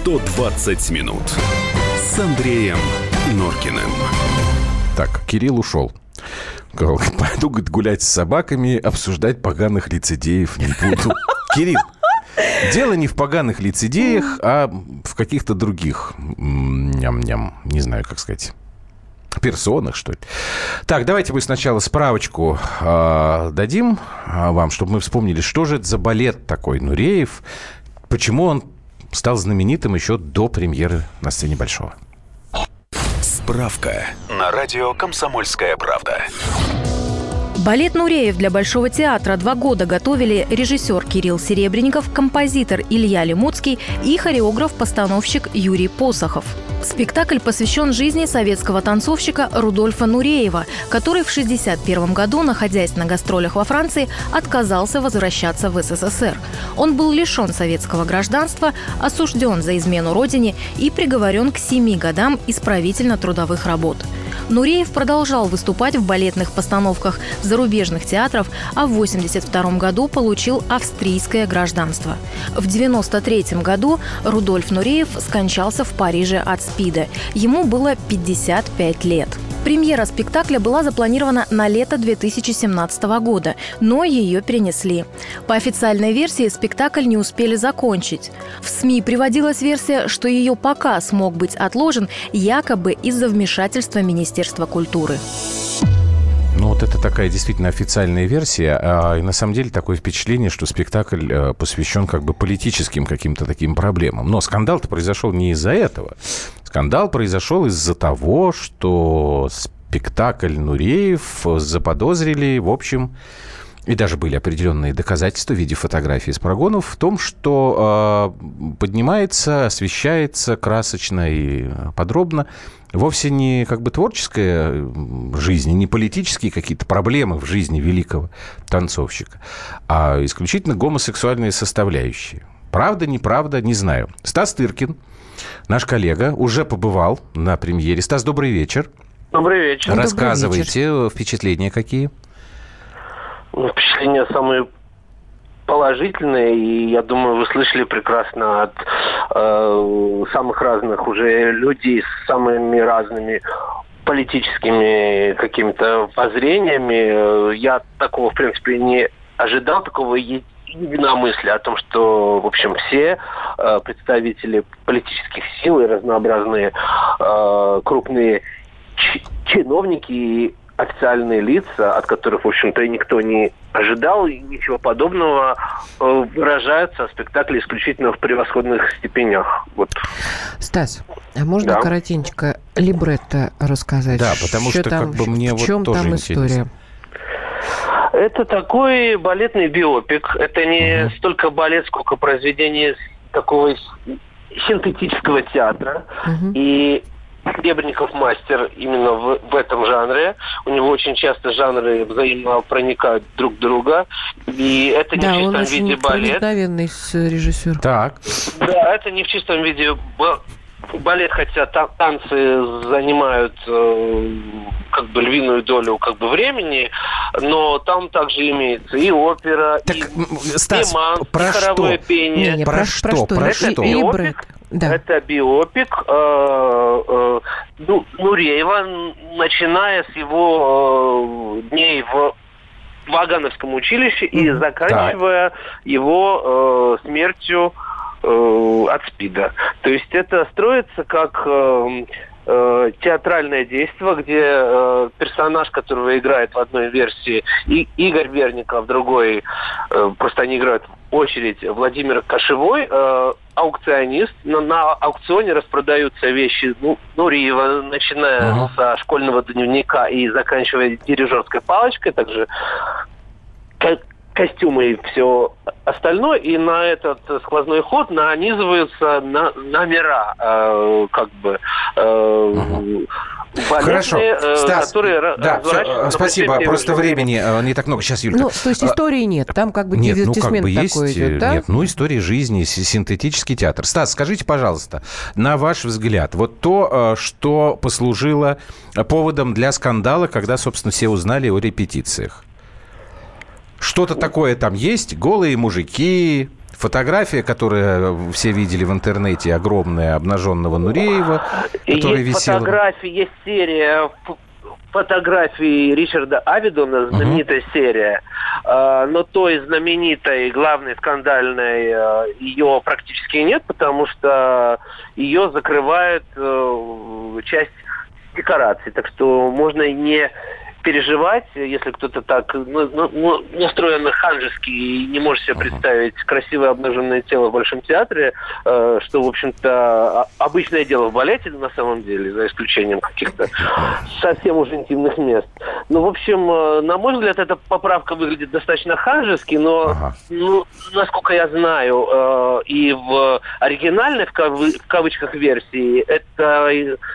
120 минут с Андреем Норкиным. Так, Кирилл ушел. Пойду говорит, гулять с собаками, обсуждать поганых лицедеев не буду. Кирилл, дело не в поганых лицедеях, а в каких-то других, ням-ням, не знаю, как сказать, персонах, что ли. Так, давайте мы сначала справочку э, дадим а, вам, чтобы мы вспомнили, что же это за балет такой Нуреев, почему он стал знаменитым еще до премьеры на сцене Большого. Справка на радио «Комсомольская правда». Балет «Нуреев» для Большого театра два года готовили режиссер Кирилл Серебренников, композитор Илья Лемуцкий и хореограф-постановщик Юрий Посохов. Спектакль посвящен жизни советского танцовщика Рудольфа Нуреева, который в 1961 году, находясь на гастролях во Франции, отказался возвращаться в СССР. Он был лишен советского гражданства, осужден за измену родине и приговорен к семи годам исправительно-трудовых работ. Нуреев продолжал выступать в балетных постановках зарубежных театров, а в 1982 году получил австрийское гражданство. В 1993 году Рудольф Нуреев скончался в Париже от СПИДа. Ему было 55 лет. Премьера спектакля была запланирована на лето 2017 года, но ее перенесли. По официальной версии спектакль не успели закончить. В СМИ приводилась версия, что ее показ мог быть отложен якобы из-за вмешательства Министерства культуры. Ну, вот это такая действительно официальная версия. А, и на самом деле такое впечатление, что спектакль э, посвящен как бы политическим каким-то таким проблемам. Но скандал-то произошел не из-за этого. Скандал произошел из-за того, что спектакль Нуреев заподозрили, в общем, и даже были определенные доказательства в виде фотографий из прогонов в том, что э, поднимается, освещается красочно и подробно вовсе не как бы творческая жизнь, не политические какие-то проблемы в жизни великого танцовщика, а исключительно гомосексуальные составляющие. Правда, неправда, не знаю. Стас Тыркин, наш коллега, уже побывал на премьере. Стас, добрый вечер. Добрый вечер. Рассказывайте, добрый вечер. впечатления какие? Ну, впечатления самые положительные, и я думаю, вы слышали прекрасно от э, самых разных уже людей с самыми разными политическими какими-то воззрениями. Я такого, в принципе, не ожидал, такого единомыслия о том, что, в общем, все э, представители политических сил и разнообразные э, крупные чиновники официальные лица, от которых, в общем-то, никто не ожидал ничего подобного, э, выражаются о спектакле исключительно в превосходных степенях. Вот. Стас, а можно да. коротенько либретто рассказать? Да, потому что, что там, как бы мне в вот чем тоже там интересно. Это такой балетный биопик. Это не угу. столько балет, сколько произведение такого синтетического театра. Угу. И Хлебников мастер именно в, в этом жанре. У него очень часто жанры взаимопроникают друг друга. И это не да, в чистом он виде балет. режиссер. Так. Да, это не в чистом виде балет, хотя танцы занимают э, как бы львиную долю как бы времени, но там также имеется и опера, так, и Stас, деманс, про и хоровое что? пение. Не, не, про, про что? Про, это что? биопик, да. это биопик э, э, ну, Нуреева, начиная с его э, дней в Вагановском училище mm-hmm. и заканчивая да. его э, смертью э, от СПИДа. То есть это строится как э, э, театральное действие, где э, персонаж, которого играет в одной версии и Игорь Верников, в другой, э, просто они играют в очередь, Владимир Кошевой, э, аукционист. Но на аукционе распродаются вещи ну, Нуриева, начиная uh-huh. со школьного дневника и заканчивая дирижерской палочкой, также костюмы и все остальное, и на этот сквозной ход нанизываются на, номера, э, как бы, э, угу. Хорошо, э, Стас, которые да, все, спасибо, просто времени э, не так много. Сейчас, Юлька. Ну, то есть истории нет, там как бы нет, ну, как бы есть, такой идет, да? Нет, ну, история жизни, синтетический театр. Стас, скажите, пожалуйста, на ваш взгляд, вот то, э, что послужило поводом для скандала, когда, собственно, все узнали о репетициях, что-то такое там есть? Голые мужики, фотография, которую все видели в интернете, огромная, обнаженного Нуреева, которая есть висела... фотографии, есть серия фотографий Ричарда Авидона, знаменитая uh-huh. серия, э, но той знаменитой, главной, скандальной, э, ее практически нет, потому что ее закрывает э, часть декораций. Так что можно не переживать, если кто-то так ну, ну, ну настроен ханжески и не может себе представить красивое обнаженное тело в Большом театре, э, что, в общем-то, обычное дело в балете на самом деле, за исключением каких-то совсем уже интимных мест. Ну, в общем, э, на мой взгляд, эта поправка выглядит достаточно ханжески, но, ага. ну, насколько я знаю, э, и в оригинальной, в, кавы, в кавычках, версии, это,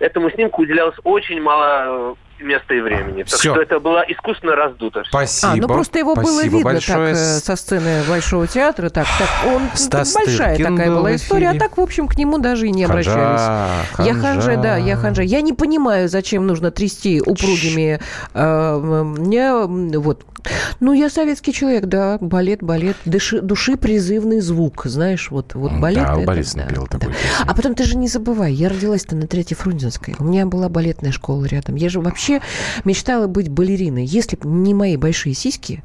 этому снимку уделялось очень мало места и времени. Так Все. что это было искусственно раздуто. Спасибо. А, ну просто его Спасибо было видно большое. так э, со сцены Большого театра. Так, так он Стас большая Тыркин такая была история, а так, в общем, к нему даже и не ханжа, обращались. Ханжа. Я ханжа, да, я ханжа. Я не понимаю, зачем нужно трясти упругими... Э, мне, вот, ну, я советский человек, да, балет, балет, души, души призывный звук, знаешь, вот, вот балет. Да, это, Борис да, напел такой. Да. А потом ты же не забывай, я родилась-то на Третьей Фрунзенской, у меня была балетная школа рядом. Я же вообще мечтала быть балериной. Если бы не мои большие сиськи,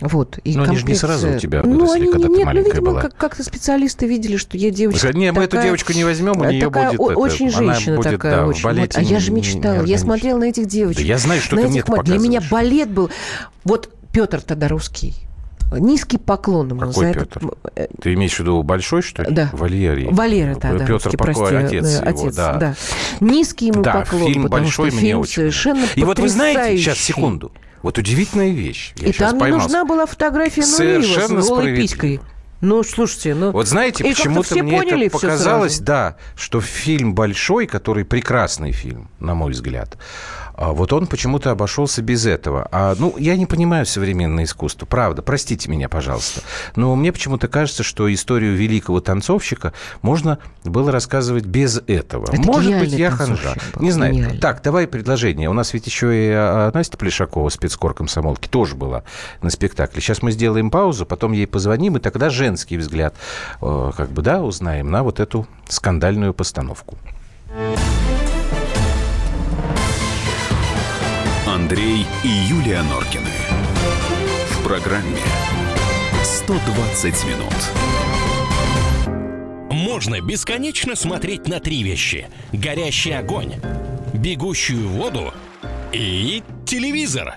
вот, и Но комплекция... они же не сразу у тебя ну, выросли, ну, они, когда нет, ты маленькая ну, видимо, была. Как- как-то специалисты видели, что я девочка Не, мы эту девочку не возьмем, у нее такая будет... Очень это, женщина будет, такая, да, очень. Вот, а я же мечтала, я смотрела на этих девочек. Да я знаю, что ты мне Для меня балет был... Вот Петр тогда русский. Низкий поклон ему Какой за Петр? Этот... Э, Ты имеешь в виду большой, что ли? Да. Валерий. Валера, да, да. Петр Покой, отец, его, отец да. да. Низкий ему да, поклон, фильм потому большой что мне фильм очень. совершенно И вот вы знаете, сейчас, секунду, вот удивительная вещь. Я и там не нужна была фотография Нуриева с голой писькой. Ну, слушайте, ну... Вот знаете, почему-то мне поняли это показалось, да, что фильм «Большой», который прекрасный фильм, на мой взгляд, а вот он почему-то обошелся без этого. А, ну, я не понимаю современное искусство, правда, простите меня, пожалуйста. Но мне почему-то кажется, что историю великого танцовщика можно было рассказывать без этого. Это Может быть, я ханжа. Был. Не знаю. Гениально. Так, давай предложение. У нас ведь еще и а, Настя Плешакова, спецкор комсомолки, тоже была на спектакле. Сейчас мы сделаем паузу, потом ей позвоним, и тогда женский взгляд, э, как бы, да, узнаем на вот эту скандальную постановку. Андрей и Юлия Норкины. В программе 120 минут. Можно бесконечно смотреть на три вещи. Горящий огонь, бегущую воду и телевизор.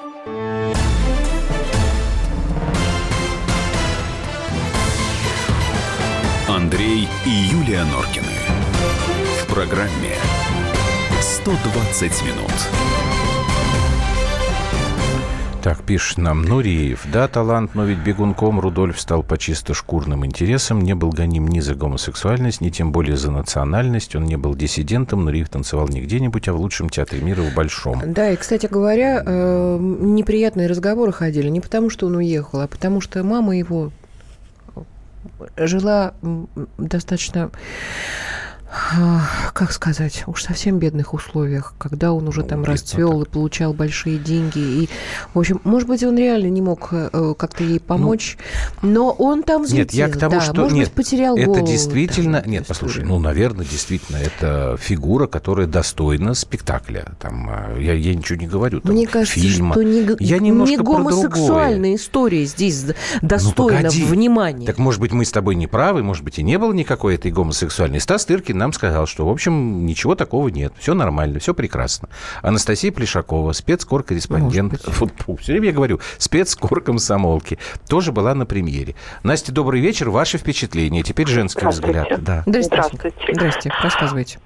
Андрей и Юлия Норкины. В программе 120 минут. Так, пишет нам Нуриев. Да, талант, но ведь бегунком Рудольф стал по чисто шкурным интересам, не был гоним ни за гомосексуальность, ни тем более за национальность. Он не был диссидентом. Нуриев танцевал не где-нибудь, а в лучшем театре мира, в Большом. Да, и, кстати говоря, э, неприятные разговоры ходили не потому, что он уехал, а потому что мама его жила достаточно как сказать, уж совсем бедных условиях, когда он уже ну, там расцвел и получал большие деньги. И, в общем, может быть, он реально не мог э, как-то ей помочь, ну, но он там взлетел. Нет, я к тому, да, что... Может нет, быть, потерял это голову. действительно... Нет, послушай, ну, наверное, действительно, это фигура, которая достойна спектакля. Там, э, я, я ничего не говорю. Там, Мне кажется, фильма. что не, я не гомосексуальная история здесь достойна ну, внимания. Так, может быть, мы с тобой не правы, может быть, и не было никакой этой гомосексуальной. Стас Тыркин нам сказал, что, в общем, ничего такого нет. Все нормально, все прекрасно. Анастасия Плешакова, спецкор-корреспондент. Все время я говорю, спецкор комсомолки. Тоже была на премьере. Настя, добрый вечер. Ваши впечатления. Теперь женский взгляд. Да. Здравствуйте. Здравствуйте. Рассказывайте.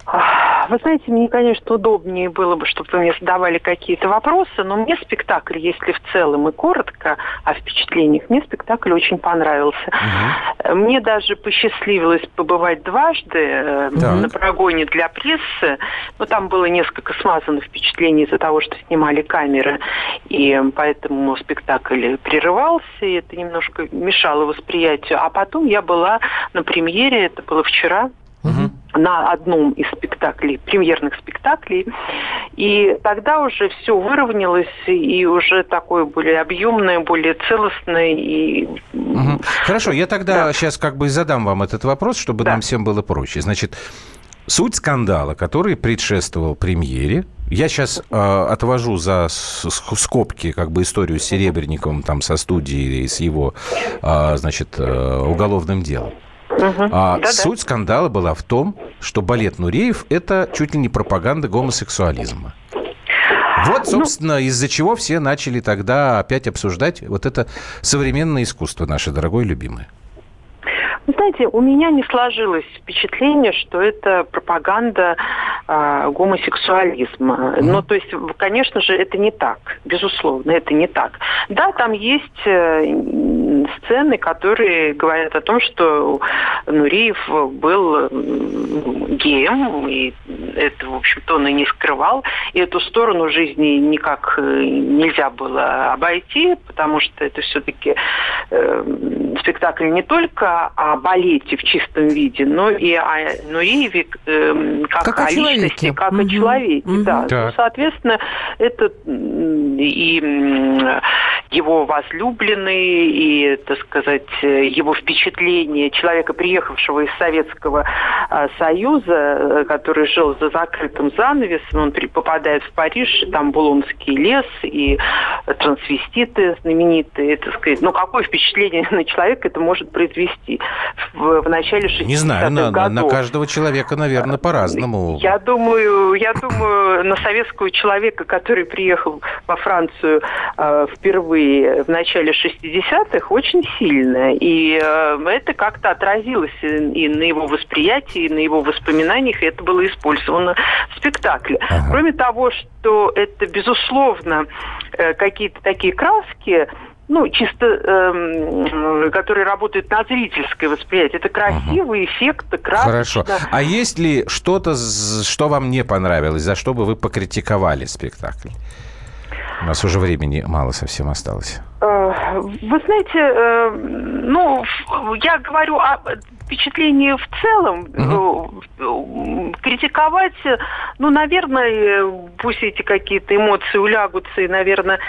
Вы знаете, мне, конечно, удобнее было бы, чтобы вы мне задавали какие-то вопросы, но мне спектакль, если в целом и коротко о впечатлениях, мне спектакль очень понравился. Угу. Мне даже посчастливилось побывать дважды так. на прогоне для прессы, но там было несколько смазано впечатлений из-за того, что снимали камеры, и поэтому спектакль прерывался, и это немножко мешало восприятию. А потом я была на премьере, это было вчера, угу. На одном из спектаклей, премьерных спектаклей. И тогда уже все выровнялось, и уже такое более объемное, более целостное. И... Угу. Хорошо, я тогда да. сейчас как бы задам вам этот вопрос, чтобы да. нам всем было проще. Значит, суть скандала, который предшествовал премьере, я сейчас э, отвожу за скобки как бы историю с Серебренниковым там со студией и с его, э, значит, э, уголовным делом. Угу. А Да-да. суть скандала была в том, что балет Нуреев – это чуть ли не пропаганда гомосексуализма. Вот, ну, собственно, ну, из-за чего все начали тогда опять обсуждать вот это современное искусство наше дорогое и любимое. Вы знаете, у меня не сложилось впечатление, что это пропаганда э, гомосексуализма. Mm-hmm. Ну, то есть, конечно же, это не так. Безусловно, это не так. Да, там есть э, сцены, которые говорят о том, что Нуриев был геем, и это, в общем-то, он и не скрывал. И эту сторону жизни никак э, нельзя было обойти, потому что это все-таки э, спектакль не только о балете в чистом виде, но и о Нуриеве э, как, как о, о личности, как угу. о человеке. Угу. Да. Ну, соответственно, это и его возлюбленный, и, так сказать, его впечатление человека, приехавшего из Советского а, Союза, э, который жил за закрытым занавесом, он попадает в Париж, там Булонский лес и трансвеститы знаменитые, так сказать. Ну, какое впечатление на человека это может произвести? в, в начале 60-х Не знаю, на, годов. на каждого человека, наверное, по-разному. Я думаю, я думаю, на советского человека, который приехал во Францию э, впервые в начале 60-х, очень сильно. И э, это как-то отразилось и на его восприятии, и на его воспоминаниях, и это было использовано в спектакле. Ага. Кроме того, что это, безусловно, э, какие-то такие краски, ну, чисто, эм, которые работают на зрительское восприятие. Это красивый угу. эффект, красочно. Хорошо. А есть ли что-то, что вам не понравилось, за что бы вы покритиковали спектакль? У нас уже времени мало совсем осталось. Э, вы знаете, э, ну, я говорю о впечатлении в целом. Угу. Критиковать, ну, наверное, пусть эти какие-то эмоции улягутся, и, наверное,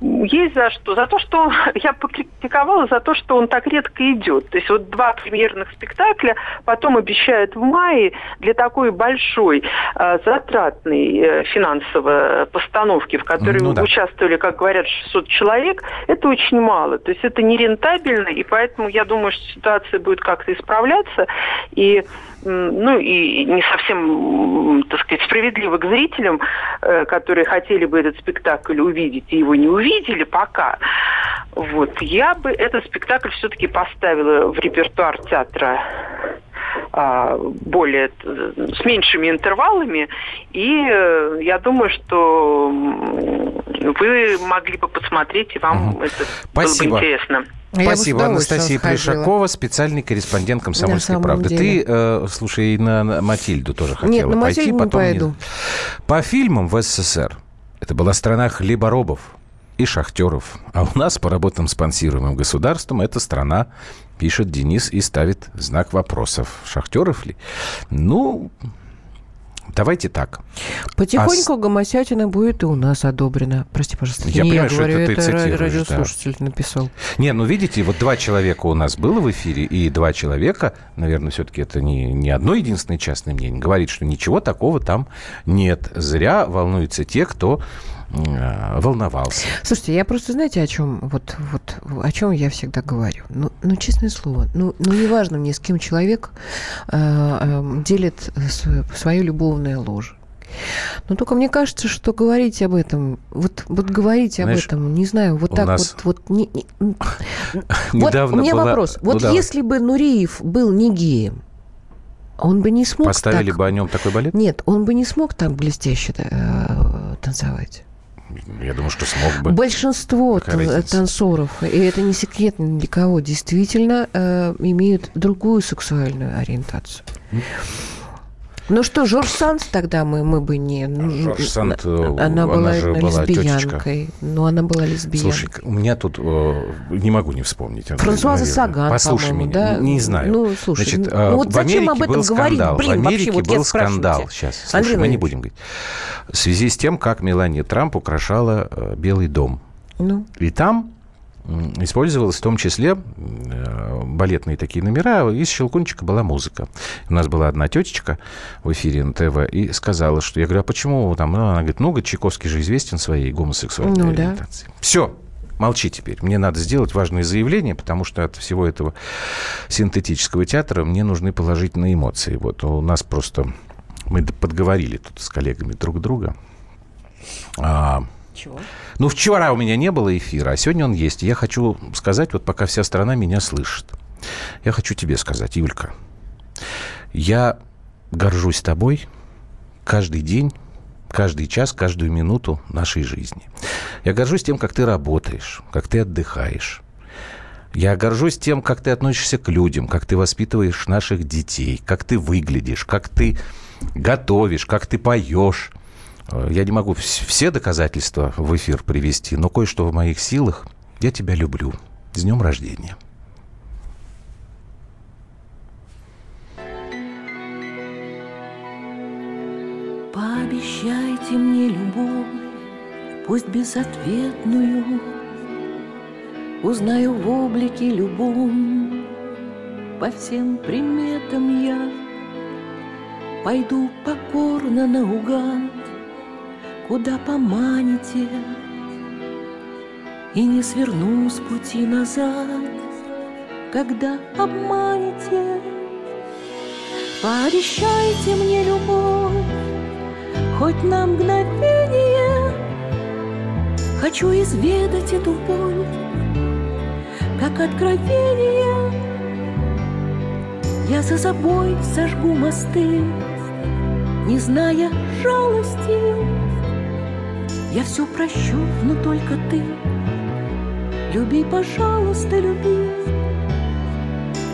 есть за что. За то, что я покритиковала, за то, что он так редко идет. То есть вот два премьерных спектакля, потом обещают в мае для такой большой, затратной финансовой постановки, в которой ну, да. участвовали, как говорят, 600 человек, это очень мало. То есть это нерентабельно, и поэтому я думаю, что ситуация будет как-то исправляться. И ну и не совсем, так сказать, справедливо к зрителям, э, которые хотели бы этот спектакль увидеть и его не увидели пока. Вот. Я бы этот спектакль все-таки поставила в репертуар театра более с меньшими интервалами. И э, я думаю, что вы могли бы посмотреть, и вам угу. это Спасибо. было бы интересно. Спасибо. Анастасия Плешакова, специальный корреспондент «Комсомольской правды». Деле. Ты, э, слушай, на, на Матильду тоже хотела Нет, на пойти. Матильду потом не пойду. Не... По фильмам в СССР это была страна хлеборобов и шахтеров. А у нас по работам спонсируемым государством эта страна, пишет Денис и ставит знак вопросов. Шахтеров ли? Ну, Давайте так. Потихоньку а... гомосятина будет и у нас одобрена. Прости, пожалуйста. Я не понимаю, я говорю, что это, это радиослушатель да. написал. Не, ну видите, вот два человека у нас было в эфире, и два человека, наверное, все-таки это не, не одно единственное частное мнение, говорит, что ничего такого там нет. Зря волнуются те, кто волновался. Слушайте, я просто знаете, о чем вот вот о чем я всегда говорю. Ну, ну честное слово, ну, ну неважно мне, с кем человек э, э, делит свое любовное ложе. Но только мне кажется, что говорить об этом, вот, вот говорить Знаешь, об этом, не знаю, вот так нас... вот, вот, не, не, вот у меня была... вопрос. Вот ну, если бы Нуриев был не геем, Он бы не смог Поставили так... бы о нем такой балет? Нет, он бы не смог так блестяще э, танцевать. Я думаю, что смог бы. Большинство танцоров, и это не секрет ни для кого, действительно э, имеют другую сексуальную ориентацию. Ну что, Жорж Санс тогда мы, мы бы не... Ну, Жорж Сант, она, она была же лесбиянкой. Была ну, она была лесбиянкой. Слушай, у меня тут... Э, не могу не вспомнить. Франсуаза Саган, Послушай меня, да? не знаю. Ну, слушай, Значит, ну, вот в зачем об этом говорить? Блин, в Америке вообще, был скандал. Сейчас, слушай, Андрей мы не будем говорить. В связи с тем, как Мелания Трамп украшала э, Белый дом. Ну. И там использовалась в том числе э, балетные такие номера. Из «Щелкунчика» была музыка. У нас была одна тетечка в эфире на ТВ и сказала, что... Я говорю, а почему там? Ну, она говорит, ну, Чайковский же известен своей гомосексуальной ну, ориентацией. Да. Все, молчи теперь. Мне надо сделать важные заявления, потому что от всего этого синтетического театра мне нужны положительные эмоции. Вот у нас просто... Мы подговорили тут с коллегами друг друга. А, чего? Ну, вчера у меня не было эфира, а сегодня он есть. Я хочу сказать, вот пока вся страна меня слышит. Я хочу тебе сказать, Юлька, я горжусь тобой каждый день, каждый час, каждую минуту нашей жизни. Я горжусь тем, как ты работаешь, как ты отдыхаешь. Я горжусь тем, как ты относишься к людям, как ты воспитываешь наших детей, как ты выглядишь, как ты готовишь, как ты поешь, я не могу все доказательства в эфир привести, но кое-что в моих силах. Я тебя люблю. С днем рождения. Пообещайте мне любовь, пусть безответную, Узнаю в облике любом, по всем приметам я Пойду покорно наугад, куда поманите, И не сверну с пути назад, когда обманете. Пообещайте мне любовь, хоть на мгновение, Хочу изведать эту боль, как откровение. Я за собой сожгу мосты, не зная жалости. Я все прощу, но только ты. Люби, пожалуйста, люби.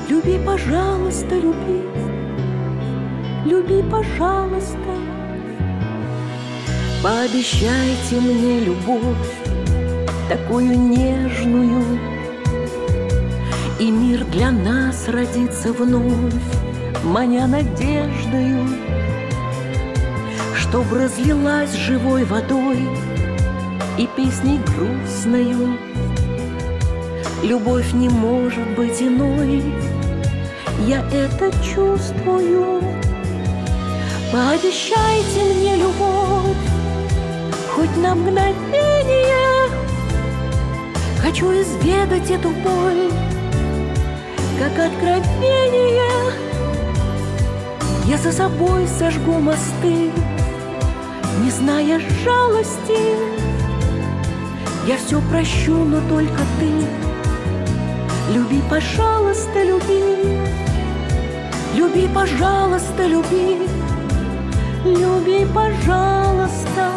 Люби, пожалуйста, люби. Люби, пожалуйста. Пообещайте мне любовь Такую нежную. И мир для нас родится вновь Маня надеждою. Чтоб разлилась живой водой и песней грустною. Любовь не может быть иной, я это чувствую. Пообещайте мне любовь, хоть на мгновение. Хочу изведать эту боль, как откровение. Я за собой сожгу мосты, не зная жалости. Я все прощу, но только ты. Люби, пожалуйста, люби. Люби, пожалуйста, люби. Люби, пожалуйста.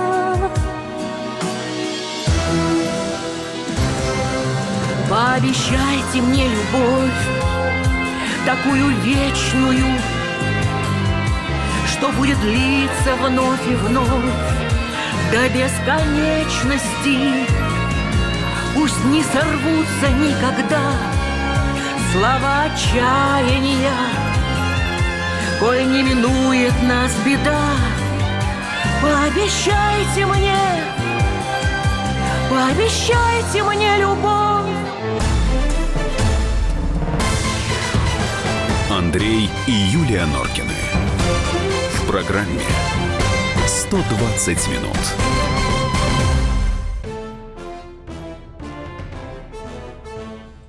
Пообещайте мне любовь Такую вечную Что будет длиться вновь и вновь До бесконечности Пусть не сорвутся никогда Слова отчаяния Коль не минует нас беда Пообещайте мне Пообещайте мне любовь Андрей и Юлия Норкины. В программе «120 минут».